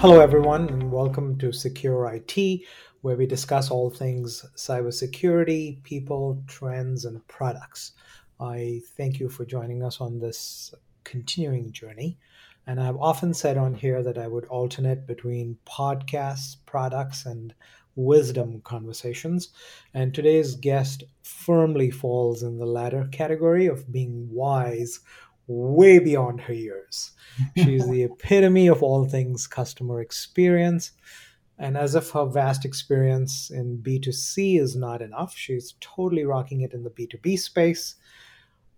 Hello, everyone, and welcome to Secure IT, where we discuss all things cybersecurity, people, trends, and products. I thank you for joining us on this continuing journey. And I've often said on here that I would alternate between podcasts, products, and wisdom conversations. And today's guest firmly falls in the latter category of being wise way beyond her years. She's the epitome of all things customer experience. And as if her vast experience in B2C is not enough, she's totally rocking it in the B2B space.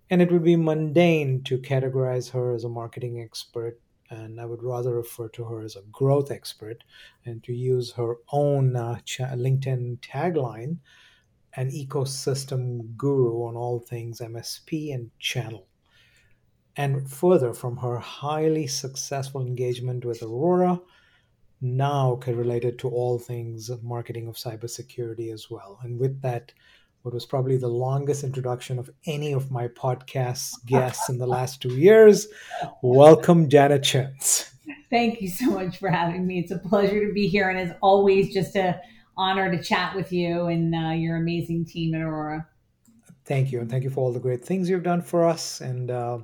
And it would be mundane to categorize her as a marketing expert. And I would rather refer to her as a growth expert and to use her own uh, LinkedIn tagline an ecosystem guru on all things MSP and channel and further from her highly successful engagement with Aurora, now related to all things marketing of cybersecurity as well. And with that, what was probably the longest introduction of any of my podcast guests in the last two years. Welcome, Janet Chintz. Thank you so much for having me. It's a pleasure to be here, and as always, just an honor to chat with you and uh, your amazing team at Aurora. Thank you, and thank you for all the great things you've done for us. And uh,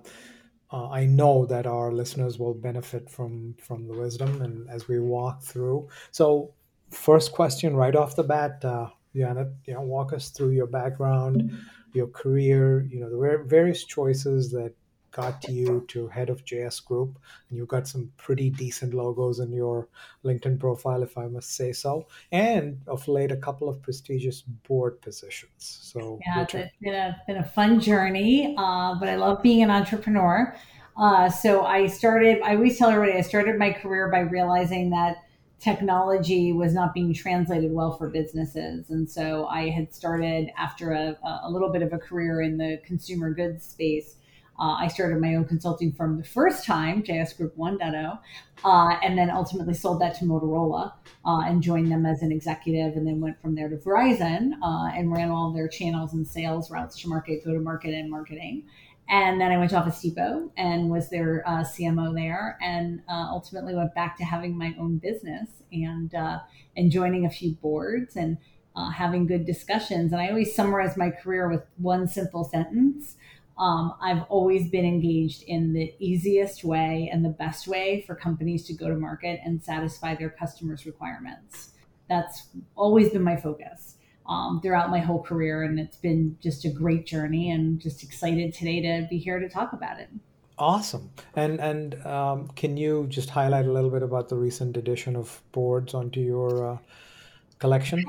uh, I know that our listeners will benefit from from the wisdom and as we walk through. So, first question right off the bat, uh, Janet, you know, walk us through your background, your career, you know, the various choices that got to you to head of JS Group, and you've got some pretty decent logos in your LinkedIn profile, if I must say so, and of late a couple of prestigious board positions. So yeah, it's been a been a fun journey, uh, but I love being an entrepreneur. Uh, so I started. I always tell everybody I started my career by realizing that technology was not being translated well for businesses. And so I had started after a, a little bit of a career in the consumer goods space uh, I started my own consulting firm the first time, JS Group 1.0, uh, and then ultimately sold that to Motorola uh, and joined them as an executive, and then went from there to Verizon uh, and ran all their channels and sales routes to market, go to market, and marketing. And then I went to Office Depot and was their uh, CMO there, and uh, ultimately went back to having my own business and and joining a few boards and having good discussions. And I always summarize my career with one simple sentence um, I've always been engaged in the easiest way and the best way for companies to go to market and satisfy their customers' requirements. That's always been my focus um, throughout my whole career. And it's been just a great journey and just excited today to be here to talk about it. Awesome. And and um, can you just highlight a little bit about the recent addition of boards onto your uh, collection?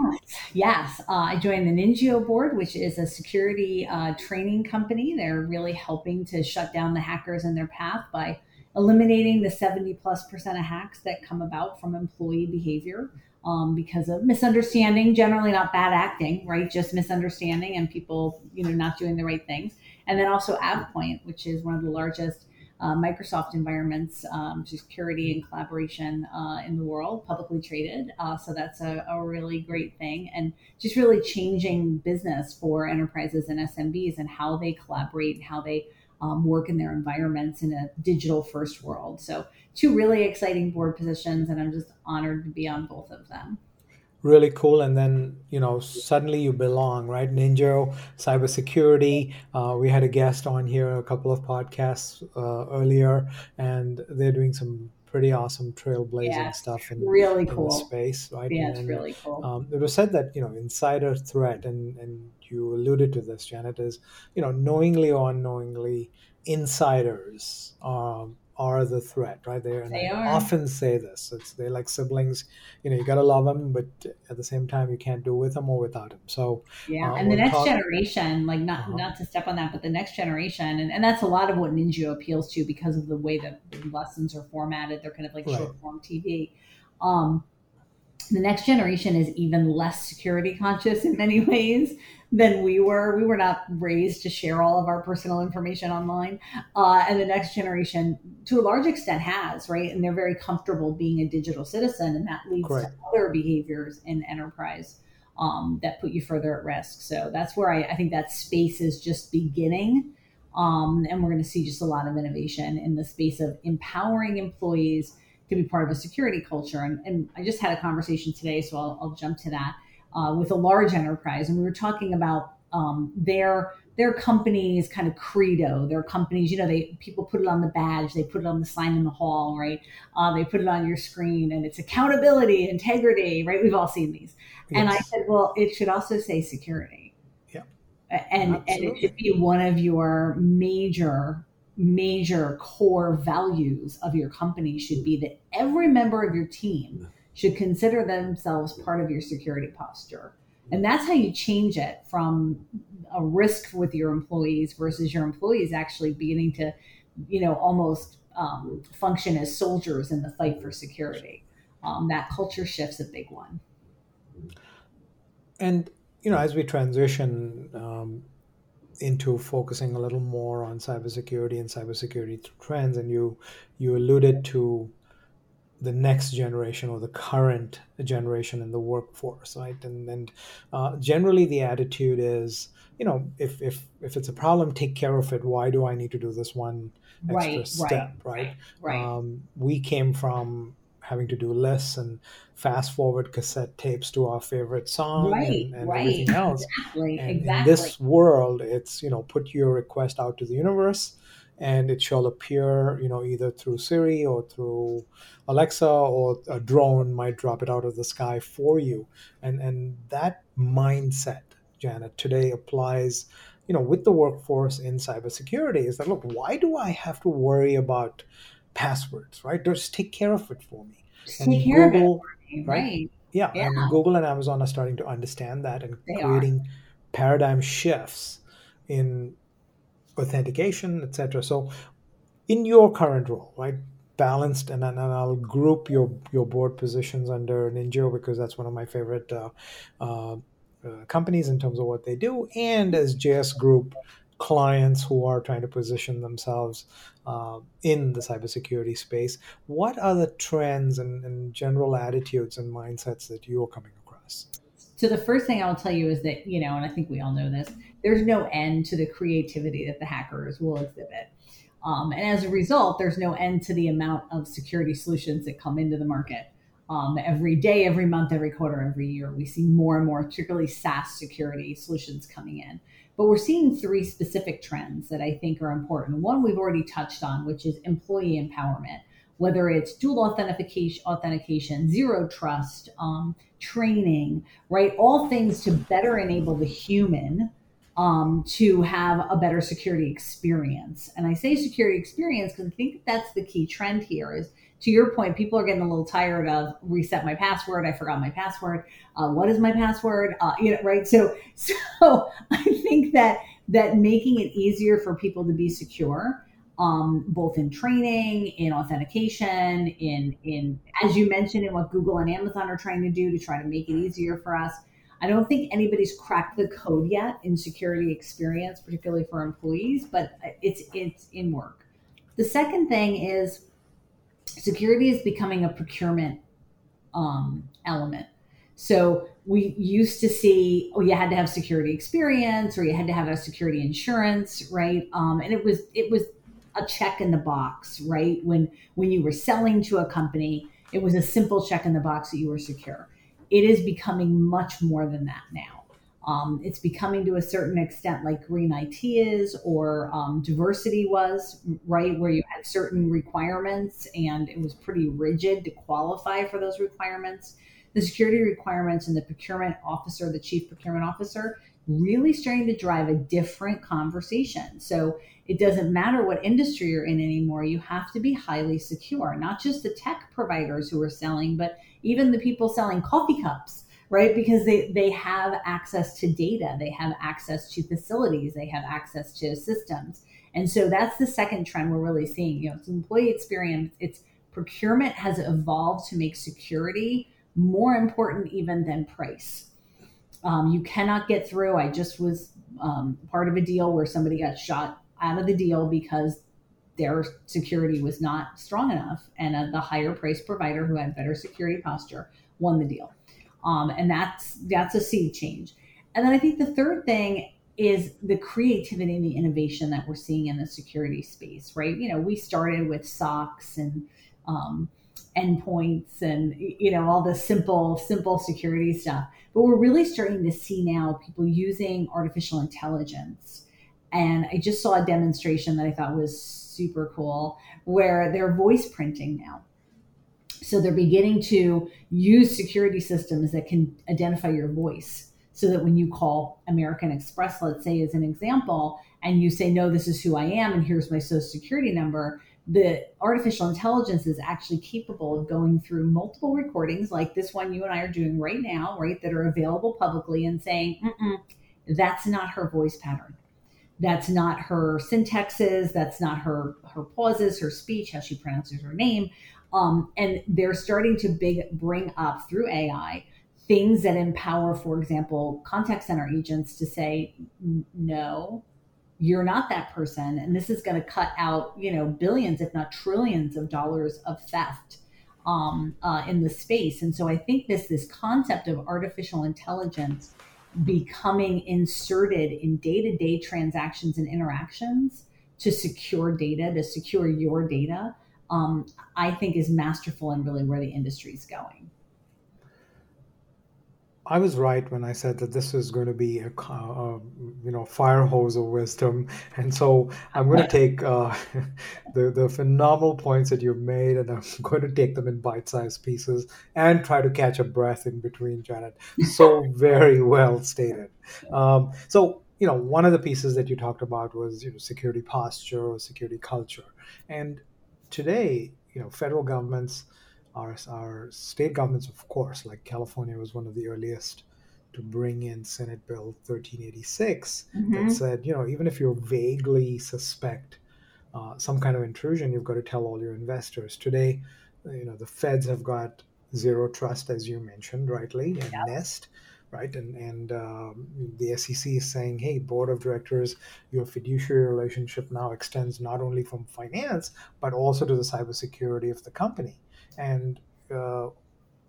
Yes, uh, I joined the NINJIO board, which is a security uh, training company. They're really helping to shut down the hackers in their path by eliminating the 70 plus percent of hacks that come about from employee behavior um, because of misunderstanding, generally not bad acting, right? Just misunderstanding and people, you know, not doing the right things. And then also AvePoint, which is one of the largest uh, Microsoft environments, um, security and collaboration uh, in the world, publicly traded. Uh, so that's a, a, really great thing. And just really changing business for enterprises and SMBs and how they collaborate, how they um, work in their environments in a digital first world. So, two really exciting board positions, and I'm just honored to be on both of them really cool. And then you know suddenly you belong right? Ninja cybersecurity. Uh, we had a guest on here a couple of podcasts uh, earlier and they're doing some pretty awesome trailblazing yeah, stuff in really cool. in space right? Yeah and, it's really cool. um, it was said that you know insider threat and and you alluded to this janet is you know knowingly or unknowingly insiders um, are the threat, right? They, and they often say this. It's they're like siblings. You know, you gotta love them, but at the same time, you can't do with them or without them. So yeah, uh, and the next talk- generation, like not uh-huh. not to step on that, but the next generation, and, and that's a lot of what NINJIO appeals to because of the way that the lessons are formatted. They're kind of like right. short form TV. Um, the next generation is even less security conscious in many ways than we were. We were not raised to share all of our personal information online. Uh, and the next generation, to a large extent, has, right? And they're very comfortable being a digital citizen. And that leads Correct. to other behaviors in enterprise um, that put you further at risk. So that's where I, I think that space is just beginning. Um, and we're going to see just a lot of innovation in the space of empowering employees to be part of a security culture. And, and I just had a conversation today, so I'll, I'll jump to that uh, with a large enterprise, and we were talking about um, their their company's kind of credo. Their companies, you know, they people put it on the badge, they put it on the sign in the hall, right? Uh, they put it on your screen, and it's accountability, integrity, right? We've all seen these. Yes. And I said, well, it should also say security. Yeah. And Absolutely. and it should be one of your major major core values of your company should be that every member of your team should consider themselves part of your security posture. And that's how you change it from a risk with your employees versus your employees actually beginning to, you know, almost um, function as soldiers in the fight for security. Um, that culture shift's a big one. And, you know, as we transition, um, into focusing a little more on cybersecurity and cybersecurity trends, and you you alluded to the next generation or the current generation in the workforce, right? And and uh, generally the attitude is, you know, if if if it's a problem, take care of it. Why do I need to do this one extra right, step, right? Right. right. Um, we came from having to do lists and fast forward cassette tapes to our favorite song right, and, and right. everything else. Exactly, and exactly. in this world, it's you know put your request out to the universe, and it shall appear you know either through Siri or through Alexa or a drone might drop it out of the sky for you, and and that mindset, Janet, today applies. You know, with the workforce in cybersecurity, is that look, why do I have to worry about passwords, right? Just take care of it for me. And take care Google, of it. Right? right. Yeah. yeah. And Google and Amazon are starting to understand that and they creating are. paradigm shifts in authentication, etc. So in your current role, right? Balanced and, and I'll group your your board positions under Ninja because that's one of my favorite uh, uh, uh, companies in terms of what they do, and as JS Group clients who are trying to position themselves uh, in the cybersecurity space. What are the trends and, and, general attitudes and mindsets that you are coming across? So the first thing I will tell you is that you know, and I think we all know this. There's no end to the creativity that the hackers will exhibit. Um, and as a result, there's no end to the amount of security solutions that come into the market. Um, every day, every month, every quarter, every year, we see more and more, particularly SaaS security solutions coming in. But we're seeing three specific trends that I think are important. One we've already touched on, which is employee empowerment, whether it's dual authentication, authentication zero trust, um, training, right? All things to better enable the human um, to have a better security experience. And I say security experience because I think that's the key trend here is to your point, people are getting a little tired of reset my password. I forgot my password. Uh, what is my password? Uh, you know, right? So, so I think that that making it easier for people to be secure, um, both in training, in authentication, in in as you mentioned, in what Google and Amazon are trying to do to try to make it easier for us. I don't think anybody's cracked the code yet in security experience, particularly for employees, but it's it's in work. The second thing is security is becoming a procurement um, element. So we used to see, oh, you had to have security experience or you had to have a security insurance, right? Um, and it was it was a check in the box, right? When when you were selling to a company, it was a simple check in the box that you were secure. It is becoming much more than that now. Um, it's becoming to a certain extent like green IT is or um, diversity was, right? Where you had certain requirements and it was pretty rigid to qualify for those requirements. The security requirements and the procurement officer, the chief procurement officer, really starting to drive a different conversation. So it doesn't matter what industry you're in anymore, you have to be highly secure, not just the tech providers who are selling, but even the people selling coffee cups right? Because they they have access to data they have access to facilities they have access to systems. And so that's the second trend we're really seeing. You know it's employee experience it's procurement has evolved to make security more important even than price um, you cannot get through i just was um, part of a deal where somebody got shot out of the deal because their security was not strong enough and uh, the higher price provider who had better security posture won the deal um, and that's that's a sea change. And then I think the third thing is the creativity and the innovation that we're seeing in the security space, right? You know, we started with socks and um, endpoints and you know all the simple simple security stuff. But we're really starting to see now people using artificial intelligence. And i just saw a demonstration that i thought was super cool where they're voice printing now. So they're beginning to use security systems that can identify your voice so that when you call American Express, let's say, as an example, and you say, no, this is who I am, and here's my social security number, the artificial intelligence is actually capable of going through multiple recordings like this one you and I are doing right now, right, that are available publicly and saying, that's not her voice pattern. That's not her syntaxes. That's not her her pauses, her speech, how she pronounces her name. Um, and they're starting to big, bring up through AI things that empower, for example, contact center agents to say, no, you're not that person. And this is going to cut out, you know, billions, if not trillions of dollars of theft um, uh, in the space. And so I think this, this concept of artificial intelligence becoming inserted in day-to-day transactions and interactions to secure data, to secure your data, um, I think is masterful and really where the industry is going. I was right when I said that this is going to be a, uh, you know fire hose of wisdom, and so I'm going to take uh, the the phenomenal points that you've made, and I'm going to take them in bite-sized pieces and try to catch a breath in between, Janet. So very well stated. Um, so you know, one of the pieces that you talked about was you know security posture or security culture, and today, you know, federal governments our, our state governments, of course, like California was one of the earliest to bring in Senate Bill 1386 mm-hmm. that said, you know, even if you vaguely suspect uh, some kind of intrusion, you've got to tell all your investors. Today, you know, the feds have got zero trust, as you mentioned rightly, and yep. NIST, right? And and um, the SEC is saying, hey, board of directors, your fiduciary relationship now extends not only from finance but also to the cybersecurity of the company. And uh,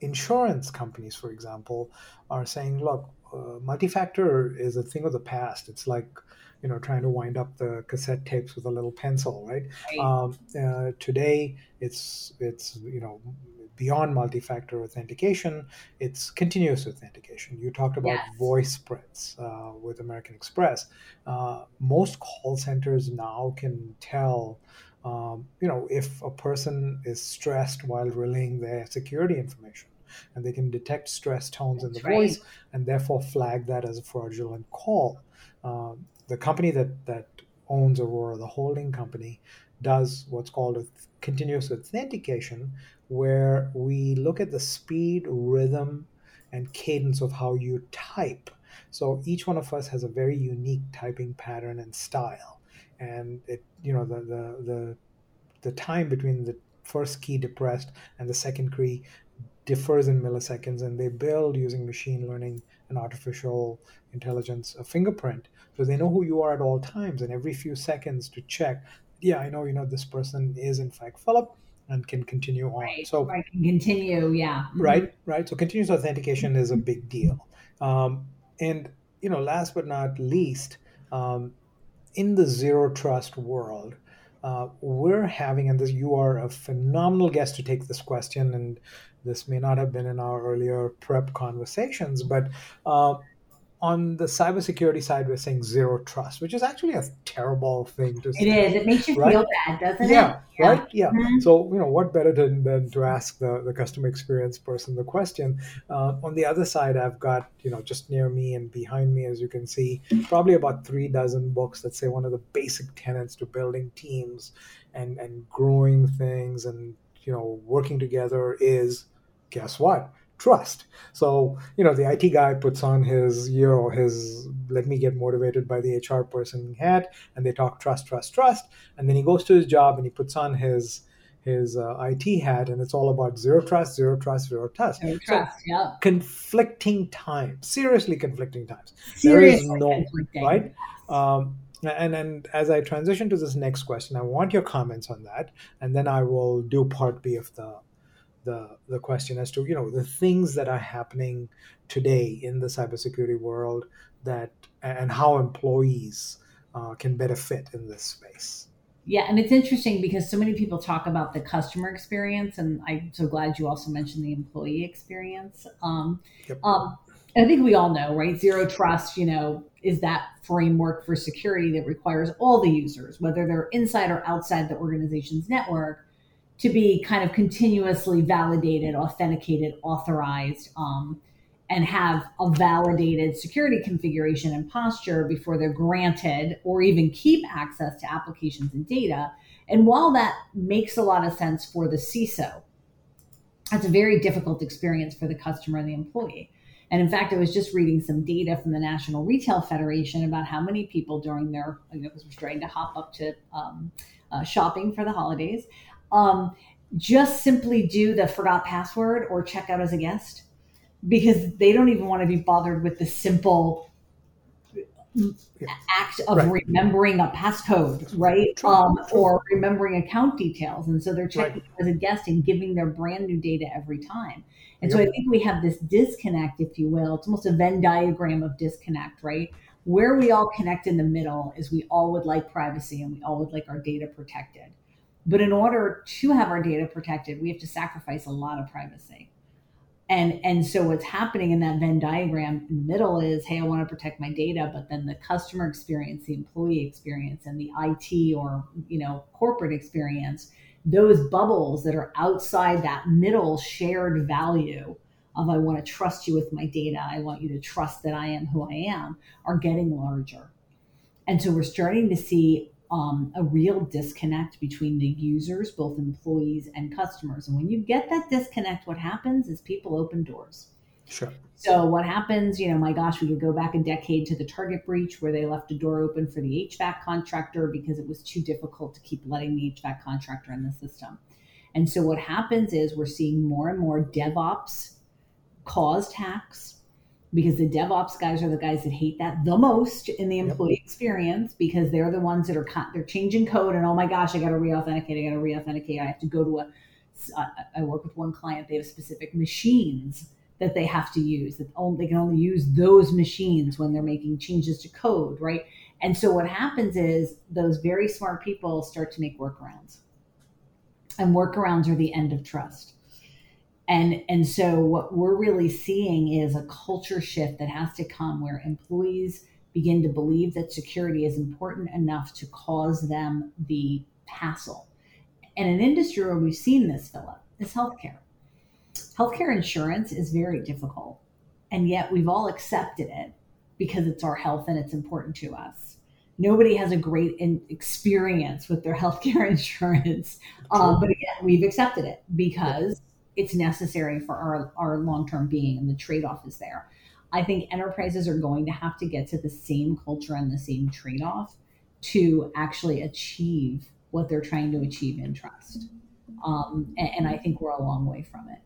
insurance companies, for example, are saying, look, uh, multi-factor is a thing of the past. It's like you know trying to wind up the cassette tapes with a little pencil, right? right. Um, uh, today, it's it's you know beyond multi-factor authentication, it's continuous authentication. You talked about yes. voice prints uh, with American Express. Uh, most call centers now can tell um, you know, if a person is stressed while relaying their security information, and they can detect stress tones That's in the right. voice and therefore flag that as a fraudulent call. Um, the company that that owns Aurora, the holding company, does what's called a continuous authentication, where we look at the speed, rhythm, and cadence of how you type. So each one of us has a very unique typing pattern and style and it you know the the the, the time between the first key depressed and the second key differs in milliseconds and they build using machine learning and artificial intelligence a fingerprint. So they know who you are at all times and every few seconds to check yeah i know you know this person is in fact philip and can continue on. Right, so right can continue yeah mm-hmm. right right. So continuous authentication is a big deal. Um, and you know last but not least um, in the zero trust world, uh, we're having, and this, you are a phenomenal guest to take this question, and this may not have been in our earlier prep conversations, but uh, on the cybersecurity side, we're saying zero trust, which is actually a terrible thing to say. It is. It makes you right? feel bad, doesn't yeah, it? Yeah. Right? Yeah. Mm-hmm. So, you know, what better than, than to ask the, the customer experience person the question? Uh, on the other side, I've got, you know, just near me and behind me, as you can see, probably about three dozen books that say one of the basic tenets to building teams and, and growing things and, you know, working together is guess what? Trust. So, you know, the IT guy puts on his, you know, his let me get motivated by the HR person hat and they talk trust, trust, trust. And then he goes to his job and he puts on his his uh, IT hat and it's all about zero trust, zero trust, zero trust. Zero trust, so, yeah. Conflicting times, seriously conflicting times. Seriously there is no, right? Um, and and as I transition to this next question, I want your comments on that, and then I will do part B of the the the question as to you know the things that are happening today in the cybersecurity world that and how employees uh, can better fit in this space. Yeah, and it's interesting because so many people talk about the customer experience, and I'm so glad you also mentioned the employee experience. Um, yep. um, I think we all know, right? Zero trust, you know, is that framework for security that requires all the users, whether they're inside or outside the organization's network, to be kind of continuously validated, authenticated, authorized, um, and have a validated security configuration and posture before they're granted or even keep access to applications and data. And while that makes a lot of sense for the CISO, that's a very difficult experience for the customer and the employee. And in fact, I was just reading some data from the National Retail Federation about how many people during their, you know, because we're starting to hop up to um, uh, shopping for the holidays, um, just simply do the forgot password or check out as a guest because they don't even want to be bothered with the simple act of right. remembering a passcode, right? True, um, true. Or remembering account details. And so they're checking right. as a guest and giving their brand new data every time. And yep. so I think we have this disconnect, if you will. It's almost a Venn diagram of disconnect, right? Where we all connect in the middle is we all would like privacy and we all would like our data protected. But in order to have our data protected, we have to sacrifice a lot of privacy. And and so what's happening in that Venn diagram in the middle is, hey, I want to protect my data, but then the customer experience, the employee experience, and the IT or you know corporate experience, those bubbles that are outside that middle shared value of I want to trust you with my data, I want you to trust that I am who I am, are getting larger. And so we're starting to see um, a real disconnect between the users, both employees and customers. And when you get that disconnect, what happens is people open doors. Sure. So what happens, you know, my gosh, we could go back a decade to the Target breach where they left a door open for the HVAC contractor because it was too difficult to keep letting the HVAC contractor in the system. And so what happens is we're seeing more and more DevOps caused hacks because the DevOps guys are the guys that hate that the most in the employee yep. experience because they're the ones that are they're changing code and oh my gosh, I got to re-authenticate, I got to re-authenticate, I have to go to a. I work with one client; they have specific machines that they have to use that only, they can only use those machines when they're making changes to code, right? And so what happens is those very smart people start to make workarounds, and workarounds are the end of trust and and so what we're really seeing is a culture shift that has to come where employees begin to believe that security is important enough to cause them the hassle. And an industry where we've seen this philip is healthcare. Healthcare insurance is very difficult and yet we've all accepted it because it's our health and it's important to us. Nobody has a great in- experience with their healthcare insurance um, but again we've accepted it because it's necessary for our, our long-term being and the trade-off is there. I think enterprises are going to have to get to the same culture and the same trade-off to actually achieve what they're trying to achieve in trust. Um, and, and, i think we're a long way from it.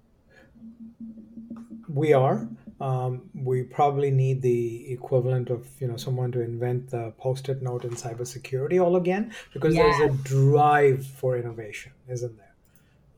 We are. Um, we probably need the equivalent of you know someone to invent the post-it note in cybersecurity all again because yes. there's a drive for innovation isn't there?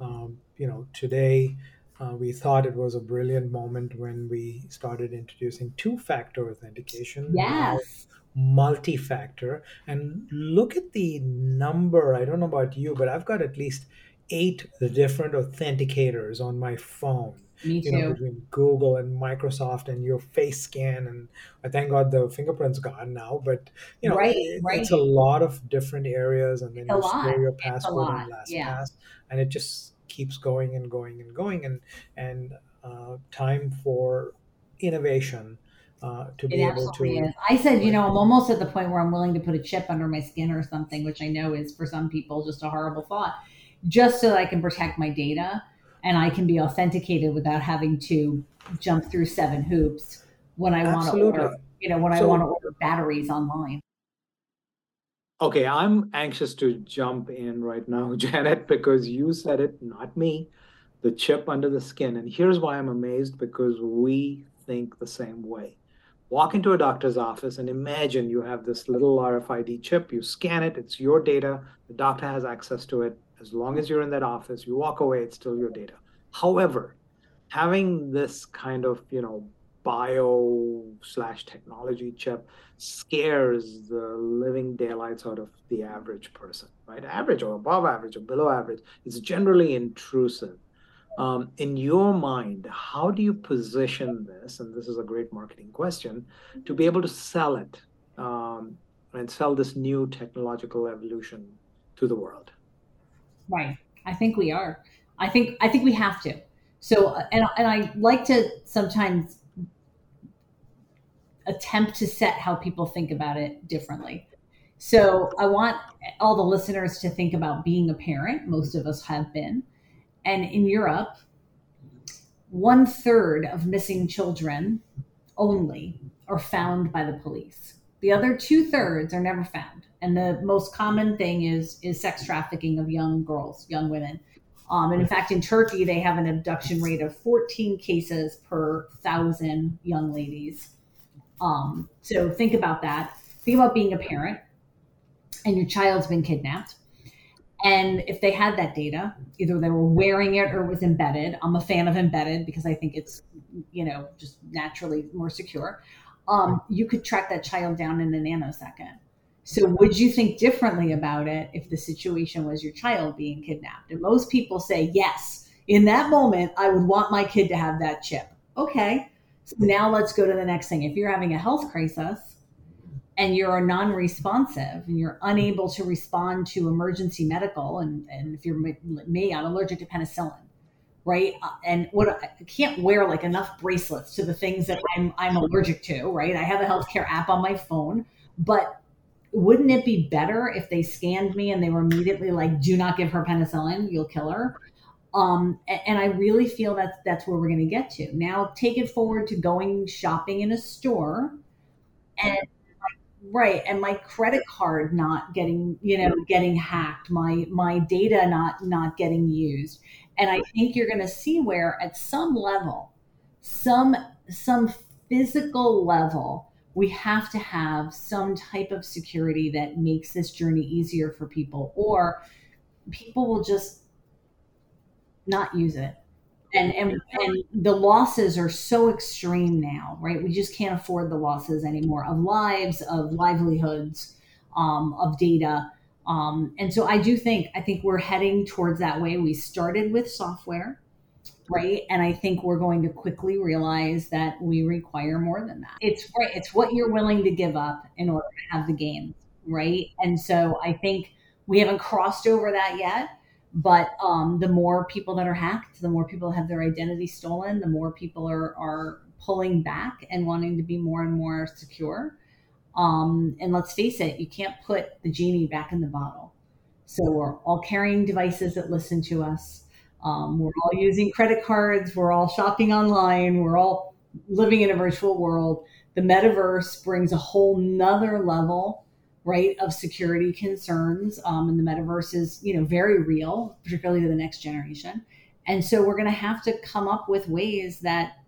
Um, you know, today uh, we thought it was a brilliant moment when we started introducing two-factor authentication. Yes. Multi-factor, and look at the number. I don't know about you, but I've got at least eight different authenticators on my phone. Me too. You know, between Google and Microsoft and your face scan, and I thank God the fingerprint's gone now. But you know, right, it, right. it's a lot of different areas, and then it's you store your password and LastPass, and it just keeps going and going and going and and uh, time for innovation uh, to be able to. Is. I said, you know, I'm almost at the point where I'm willing to put a chip under my skin or something, which I know is for some people just a horrible thought, just so that I can protect my data and I can be authenticated without having to jump through seven hoops when I want to order, you know, when so, I want to order batteries online. Okay, I'm anxious to jump in right now, Janet, because you said it, not me, the chip under the skin. And here's why I'm amazed because we think the same way. Walk into a doctor's office and imagine you have this little RFID chip, you scan it, it's your data, the doctor has access to it. As long as you're in that office, you walk away, it's still your data. However, having this kind of, you know, bio slash technology chip scares the living daylights out of the average person, right? Average or above average or below average. It's generally intrusive. Um, in your mind, how do you position this? And this is a great marketing question to be able to sell it um, and sell this new technological evolution to the world. Right. I think we are. I think I think we have to. So, and and I like to sometimes attempt to set how people think about it differently. So, I want all the listeners to think about being a parent. Most of us have been, and in Europe, one third of missing children only are found by the police. The other two thirds are never found. And the most common thing is is sex trafficking of young girls, young women. Um, and in fact, in Turkey, they have an abduction rate of 14 cases per thousand young ladies. Um, so think about that. Think about being a parent and your child's been kidnapped. And if they had that data, either they were wearing it or it was embedded. I'm a fan of embedded because I think it's, you know, just naturally more secure um, you could track that child down in a nanosecond. So, would you think differently about it if the situation was your child being kidnapped? And most people say, yes, in that moment, I would want my kid to have that chip. Okay. So now let's go to the next thing. If you're having a health crisis and you're non responsive and you're unable to respond to emergency medical, and, and if you're me, I'm allergic to penicillin right? Uh, and what I can't wear like enough bracelets to the things that I'm I'm allergic to, right? I have a healthcare app on my phone, but wouldn't it be better if they scanned me and they were immediately like, "Do not give her penicillin; you'll kill her." Um, and I really feel that that's where we're going to get to. Now, take it forward to going shopping in a store, and right, and my credit card not getting, you know, getting hacked, my my data not not getting used, and I think you're going to see where at some level, some some physical level, we have to have some type of security that makes this journey easier for people or people will just not use it. And, and and the losses are so extreme now, right? We just can't afford the losses anymore of lives, of livelihoods, um, of data. Um, and so I do think I think we're heading towards that way. We started with software, right? And I think we're going to quickly realize that we require more than that. It's right. It's what you're willing to give up in order to have the gains, right? And so I think we haven't crossed over that yet. But um, the more people that are hacked, the more people have their identity stolen, the more people are are pulling back and wanting to be more and more secure. Um, and let's face it, you can't put the genie back in the bottle. So we're all carrying devices that listen to us. Um, we're all using credit cards. We're all shopping online. We're all living in a virtual world. The metaverse brings a whole nother level, right, of security concerns. Um, and the metaverse is, you know, very real, particularly to the next generation. And so we're going to have to come up with ways that,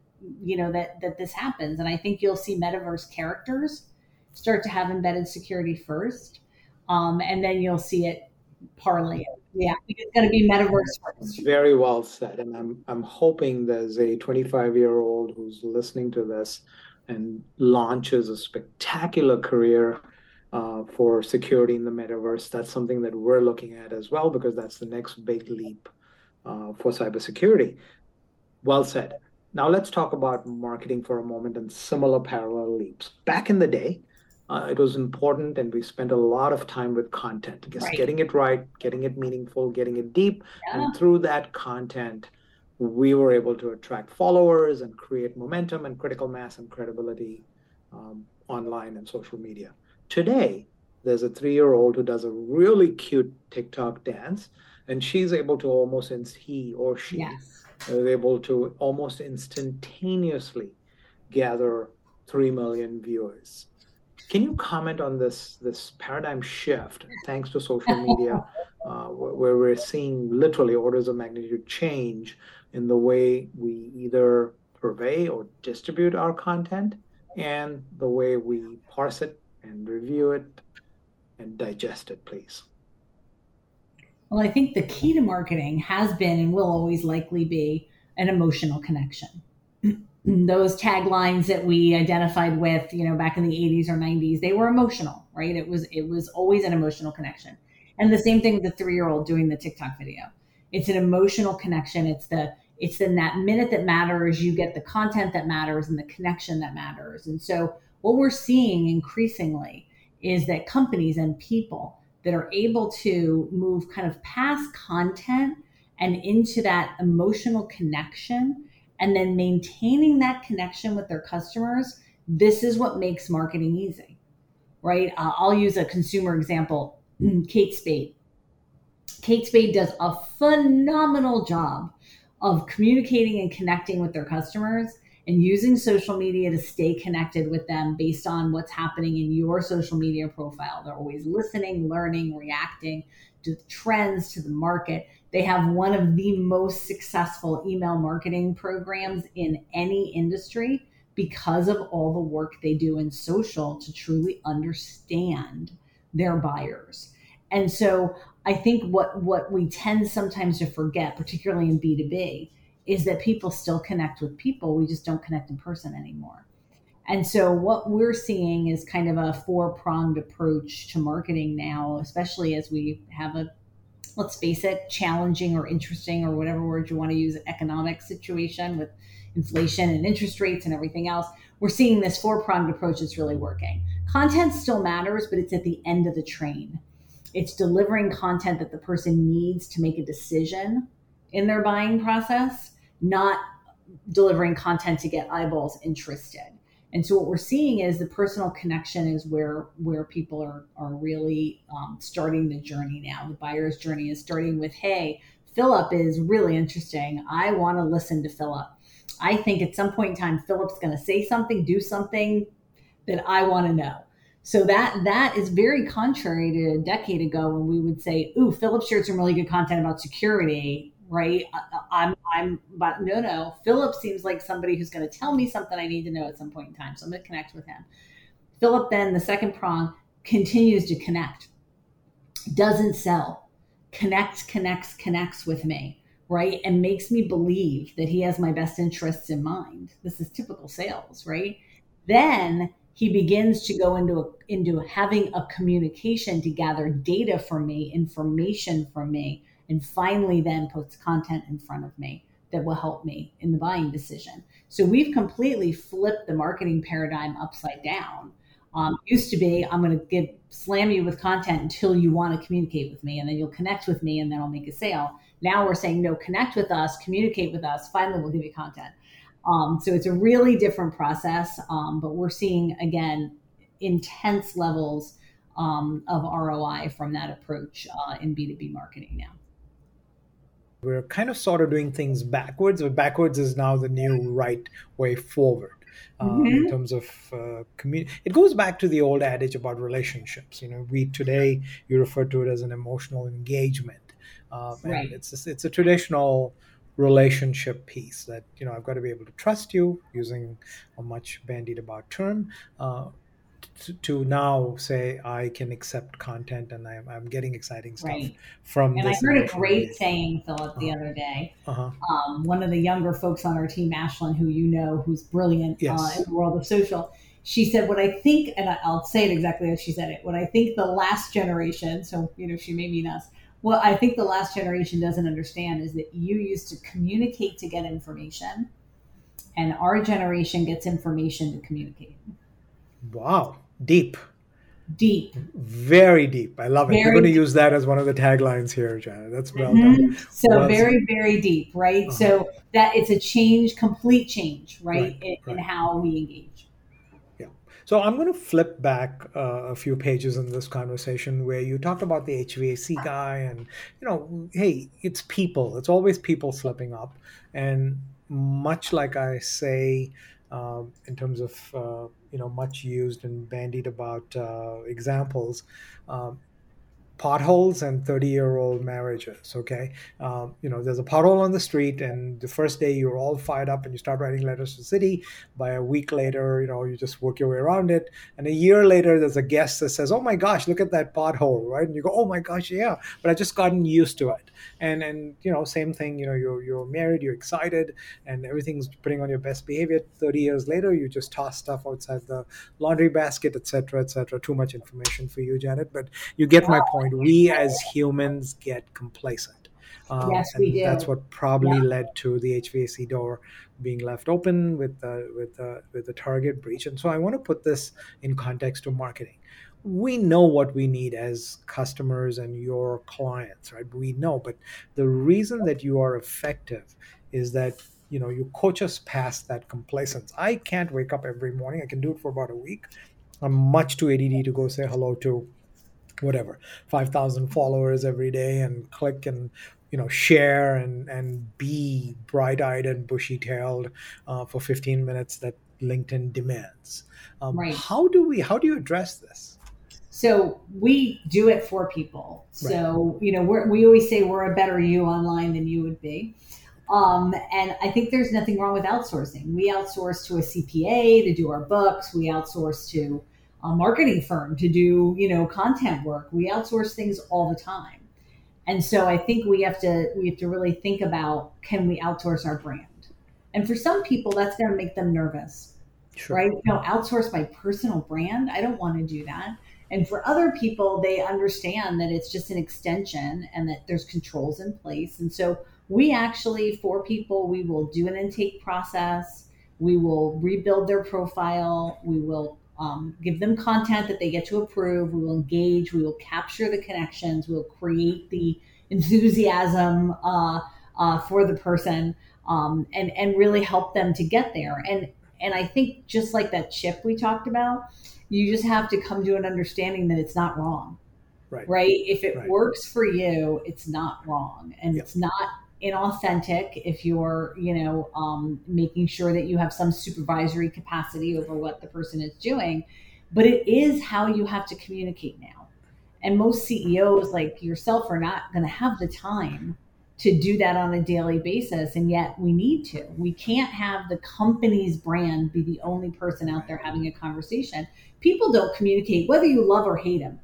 you know, that that this happens. And I think you'll see metaverse characters start to have embedded security first, um, and then you'll see it parlay. Yeah, it's going to be metaverse first. Very well said, and I'm I'm hoping there's a 25 year old who's listening to this and launches a spectacular career for security in the metaverse. That's something that we're looking at as well because that's the next big leap uh, for cybersecurity. Well said. Now let's talk about marketing for a moment and similar parallel leaps. Back in the day, uh, it was important and we spent a lot of time with content just right. getting it right getting it meaningful getting it deep yeah. and through that content we were able to attract followers and create momentum and critical mass and credibility um, online and social media today there's a three-year-old who does a really cute tiktok dance and she's able to almost he or she yes. is able to almost instantaneously gather 3 million viewers can you comment on this this paradigm shift thanks to social media, uh, where we're seeing literally orders of magnitude change in the way we either purvey or distribute our content and the way we parse it and review it and digest it, please? Well, I think the key to marketing has been and will always likely be an emotional connection. those taglines that we identified with, you know, back in the 80s or 90s, they were emotional, right? It was it was always an emotional connection. And the same thing with the three-year-old doing the TikTok video. It's an emotional connection. It's the it's in that minute that matters, you get the content that matters and the connection that matters. And so what we're seeing increasingly is that companies and people that are able to move kind of past content and into that emotional connection and then maintaining that connection with their customers, this is what makes marketing easy, right? Uh, I'll use a consumer example Kate Spade. Kate Spade does a phenomenal job of communicating and connecting with their customers and using social media to stay connected with them based on what's happening in your social media profile. They're always listening, learning, reacting to the trends, to the market. They have one of the most successful email marketing programs in any industry because of all the work they do in social to truly understand their buyers. And so I think what what we tend sometimes to forget, particularly in B2B, is that people still connect with people. We just don't connect in person anymore. And so what we're seeing is kind of a four-pronged approach to marketing now, especially as we have a let's face it, challenging or interesting or whatever word you want to use economic situation with inflation and interest rates and everything else. We're seeing this four-pronged approach that's really working. Content still matters, but it's at the end of the train it's delivering content that the person needs to make a decision in their buying process, not delivering content to get eyeballs interested. And so what we're seeing is the personal connection is where where people are are really um, starting the journey now. The buyer's journey is starting with, hey, Philip is really interesting. I want to listen to Philip. I think at some point in time, Philip's going to say something, do something that I want to know. So that that is very contrary to a decade ago when we would say, "Ooh, Philip shared some really good content about security." Right? I'm I'm but no no. Philip seems like somebody who's going to tell me something I need to know at some point in time. So I'm going to connect with him. Philip then the second prong continues to connect. Doesn't sell. Connects, connects, connects with me right? And makes me believe that he has my best interests in mind. This is typical sales, right? Then he begins to go into a, into having a communication to gather data from me, information from me, and finally then puts content in front of me that will help me in the buying decision. So we've completely flipped the marketing paradigm upside down. Um, used to be I'm going to give slam you with content until you want to communicate with me, and then you'll connect with me, and then I'll make a sale. Now we're saying no, connect with us, communicate with us. Finally, we'll give you content. Um, so it's a really different process, um, but we're seeing again intense levels um, of ROI from that approach uh, in B2B marketing now. We're kind of sort of doing things backwards, but backwards is now the new right way forward. Uh, mm-hmm. in terms of uh, community. It goes back to the old adage about relationships. You know, we today you refer to it as an emotional engagement, um, and right. it's it's a traditional relationship piece that you know i've got to be able to trust you using a much bandied about term uh, to, now say i can accept content and i'm, I'm getting exciting stuff right. from and i heard a great saying philip the uh-huh. other day uh-huh. um, one of the younger folks on our team ashlyn who you know who's brilliant uh, yes. uh, in the world of social she said what i think and i'll say it exactly as she said it what i think the last generation so you know she may mean us what I think the last generation doesn't understand is that you used to communicate to get information, and our generation gets information to communicate. Wow, deep. Deep. Very deep. I love it. Very We're going to use that as one of the taglines here, Janet. That's well mm-hmm. done. So well very, very deep, right? Uh-huh. So that it's a change, complete change, right, right, in, right. in how we engage. Yeah. So I'm going to flip back uh, a few pages in this conversation where you talked about the HVAC guy, and you know, hey, it's people. It's always people slipping up, and much like I say uh, in terms of uh, you know much used and bandied about uh, examples. Um, potholes and 30 year old marriages okay? Um, you know there's a pothole on the street and the first day you're all fired up and you start writing letters to the city. By a week later you know you just work your way around it. And a year later there's a guest that says oh my gosh look at that pothole right? And you go oh my gosh yeah. But i just gotten used to it. And and you know same thing you know you're you're married you're excited and everything's putting on your best behavior. 30 years later you just toss stuff outside the laundry basket etc etc too much information for you janet but you get my point point we as humans get complacent um, yes, we do. That's what probably yeah. led to the HVAC door being left open with the with the with the target breach. And so I want to put this in context to marketing. We know what we need as customers and your clients, right? We know, but the reason that you are effective is that you know you coach us past that complacence. I can't wake up every morning. I can do it for about a week. I'm much too ADD to go say hello to whatever 5000 followers every day and click and you know share and and be bright-eyed and bushy-tailed uh, for 15 minutes that linkedin demands um, right. how do we how do you address this so we do it for people so you know we always say we're a better you online than you would be um, and I think there's nothing wrong with outsourcing. We outsource to a CPA to do our books. We outsource to a marketing firm to do, you know, content work. We outsource things all the time. And so I think we have to we have to really think about can we outsource our brand? And for some people that's going to make them nervous. Sure. Right? You know, outsource my personal brand. I don't want to do that. And for other people, they understand that it's just an extension and that there's controls in place. And so we actually, for people, we will do an intake process. We will rebuild their profile. We will um, give them content that they get to approve. We will engage. We will capture the connections. We will create the enthusiasm uh, uh, for the person, um, and and really help them to get there. And and I think just like that chip we talked about, you just have to come to an understanding that it's not wrong. Right. Right. If it right. works for you, it's not wrong, and yep. it's not inauthentic if you're you know um, making sure that you have some supervisory capacity over what the person is doing. But it is how you have to communicate now. And most ceos like yourself are not going to have the time to do that on a daily basis and yet we need to. We can't have the company's brand be the only person out there having a conversation. People don't communicate whether you love or hate them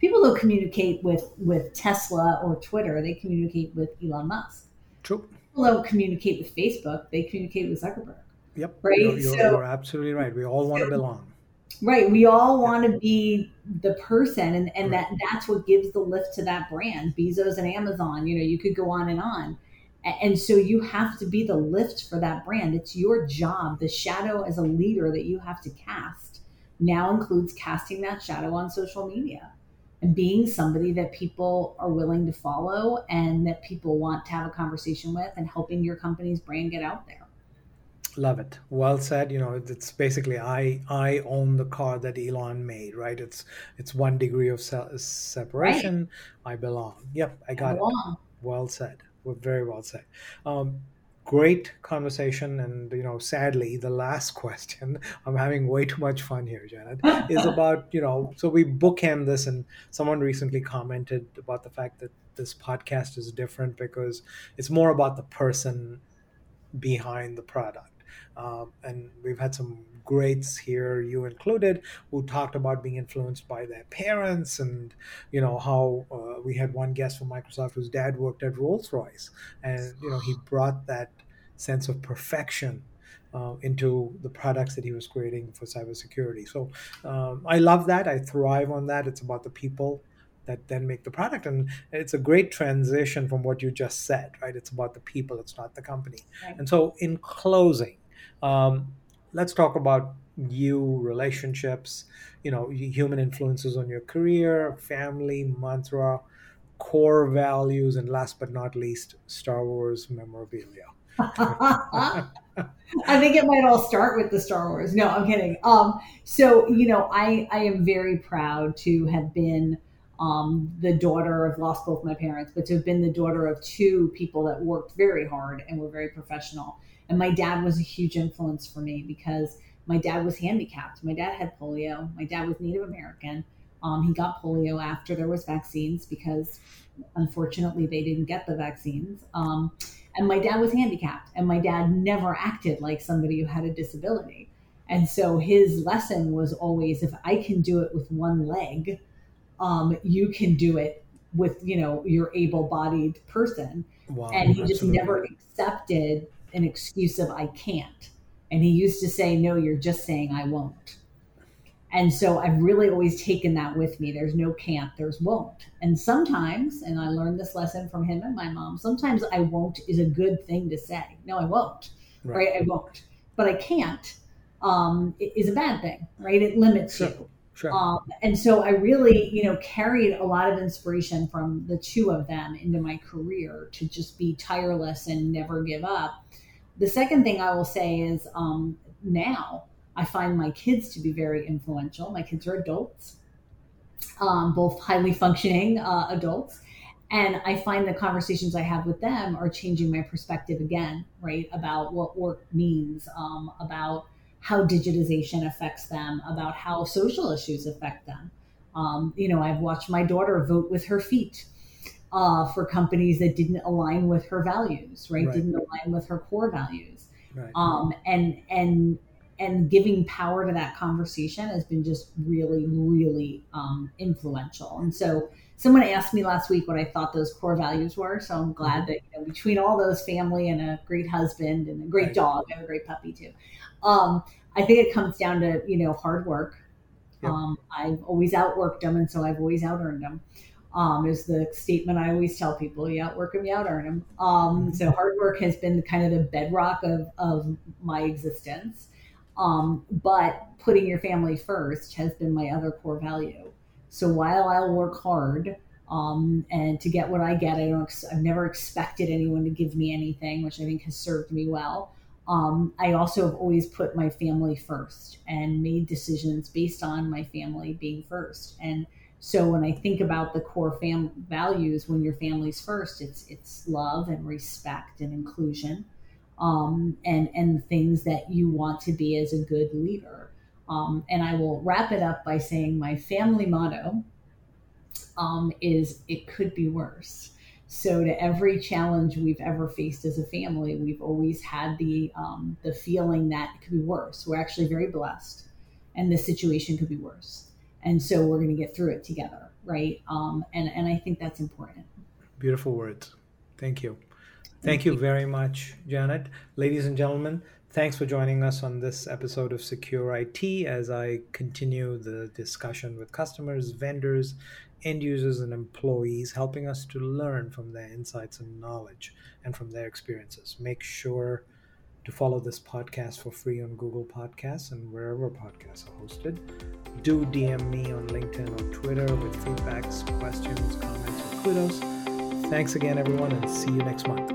people don't communicate with with tesla or twitter they communicate with elon musk True. People don't communicate with Facebook; they communicate with Zuckerberg. Yep. Right. You're, you're, so, you're absolutely right. We all want to belong. Right. We all want to be the person, and and right. that that's what gives the lift to that brand. Bezos and Amazon. You know, you could go on and on. And so you have to be the lift for that brand. It's your job. The shadow as a leader that you have to cast now includes casting that shadow on social media and being somebody that people are willing to follow and that people want to have a conversation with and helping your company's brand get out there. Love it. Well said. You know it's basically i i own the car that elon made right? It's it's one degree of se- separation. Right. i belong. Yep i got I it well said. Very well said. Um, great conversation and you know sadly the last question i'm having way too much fun here janet is about you know so we bookend this and someone recently commented about the fact that this podcast is different because it's more about the person behind the product um, and we've had some greats here, you included, who talked about being influenced by their parents, and you know how uh, we had one guest from Microsoft whose dad worked at Rolls Royce, and you know he brought that sense of perfection uh, into the products that he was creating for cybersecurity. So um, I love that. I thrive on that. It's about the people that then make the product, and it's a great transition from what you just said. Right? It's about the people. It's not the company. Right. And so, in closing um, let's talk about you, relationships, you know, human influences on your career, family, mantra, core values, and last but not least, Star Wars memorabilia. I think it might all start with the Star Wars. No, I'm kidding. Um, so you know, I I am very proud to have been um, the daughter of lost both my parents, but to have been the daughter of two people that worked very hard and were very professional. And my dad was a huge influence for me because my dad was handicapped. My dad had polio. My dad was Native American. Um, he got polio after there was vaccines because unfortunately they didn't get the vaccines. Um, and my dad was handicapped, and my dad never acted like somebody who had a disability. And so his lesson was always if I can do it with one leg, um, you can do it with, you know, your able bodied person. Wow, and he just never accepted an excuse of I can't. And he used to say, No, you're just saying I won't. And so I've really always taken that with me. There's no can't, there's won't. And sometimes, and I learned this lesson from him and my mom, sometimes I won't is a good thing to say. No, I won't. Right. right? I won't. But I can't um, is a bad thing, right? It limits sure. you. Sure. Um, and so I really, you know, carried a lot of inspiration from the two of them into my career to just be tireless and never give up. The second thing I will say is um, now I find my kids to be very influential. My kids are adults, um, both highly functioning uh, adults. And I find the conversations I have with them are changing my perspective again, right? About what work means, um, about how digitization affects them, about how social issues affect them. Um, you know, I've watched my daughter vote with her feet uh, for companies that didn't align with her values, right? right. Didn't align with her core values. Right. Um, and and and giving power to that conversation has been just really, really um, influential. And so, someone asked me last week what I thought those core values were. So I'm glad mm-hmm. that you know, between all those family and a great husband and a great right. dog, I have a great puppy too. Um, I think it comes down to you know hard work. Yep. Um, I've always outworked them, and so I've always out earned them. Um, is the statement I always tell people: you outwork them, you out earn them. Um, mm-hmm. so hard work has been kind of the bedrock of of my existence. Um, but putting your family first has been my other core value. So while I'll work hard um, and to get what I get, I don't. I've never expected anyone to give me anything, which I think has served me well um, I also have always put my family first and made decisions based on my family being first. And so when I think about the core fam values, when your family's first, it's it's love and respect and inclusion, um, and and things that you want to be as a good leader. Um, and I will wrap it up by saying my family motto um, is "It could be worse." So to every challenge we've ever faced as a family, we've always had the um, the feeling that it could be worse. We're actually very blessed, and the situation could be worse, and so we're going to get through it together, right? Um, and and I think that's important. Beautiful words. Thank you. Thank you very much, Janet. Ladies and gentlemen, thanks for joining us on this episode of Secure IT as I continue the discussion with customers, vendors, end users and employees, helping us to learn from their insights and knowledge and from their experiences. Make sure to follow this podcast for free on Google Podcasts and wherever podcasts are hosted. Do DM me on LinkedIn or Twitter with feedbacks, questions, comments, or kudos. Thanks again, everyone, and see you next month.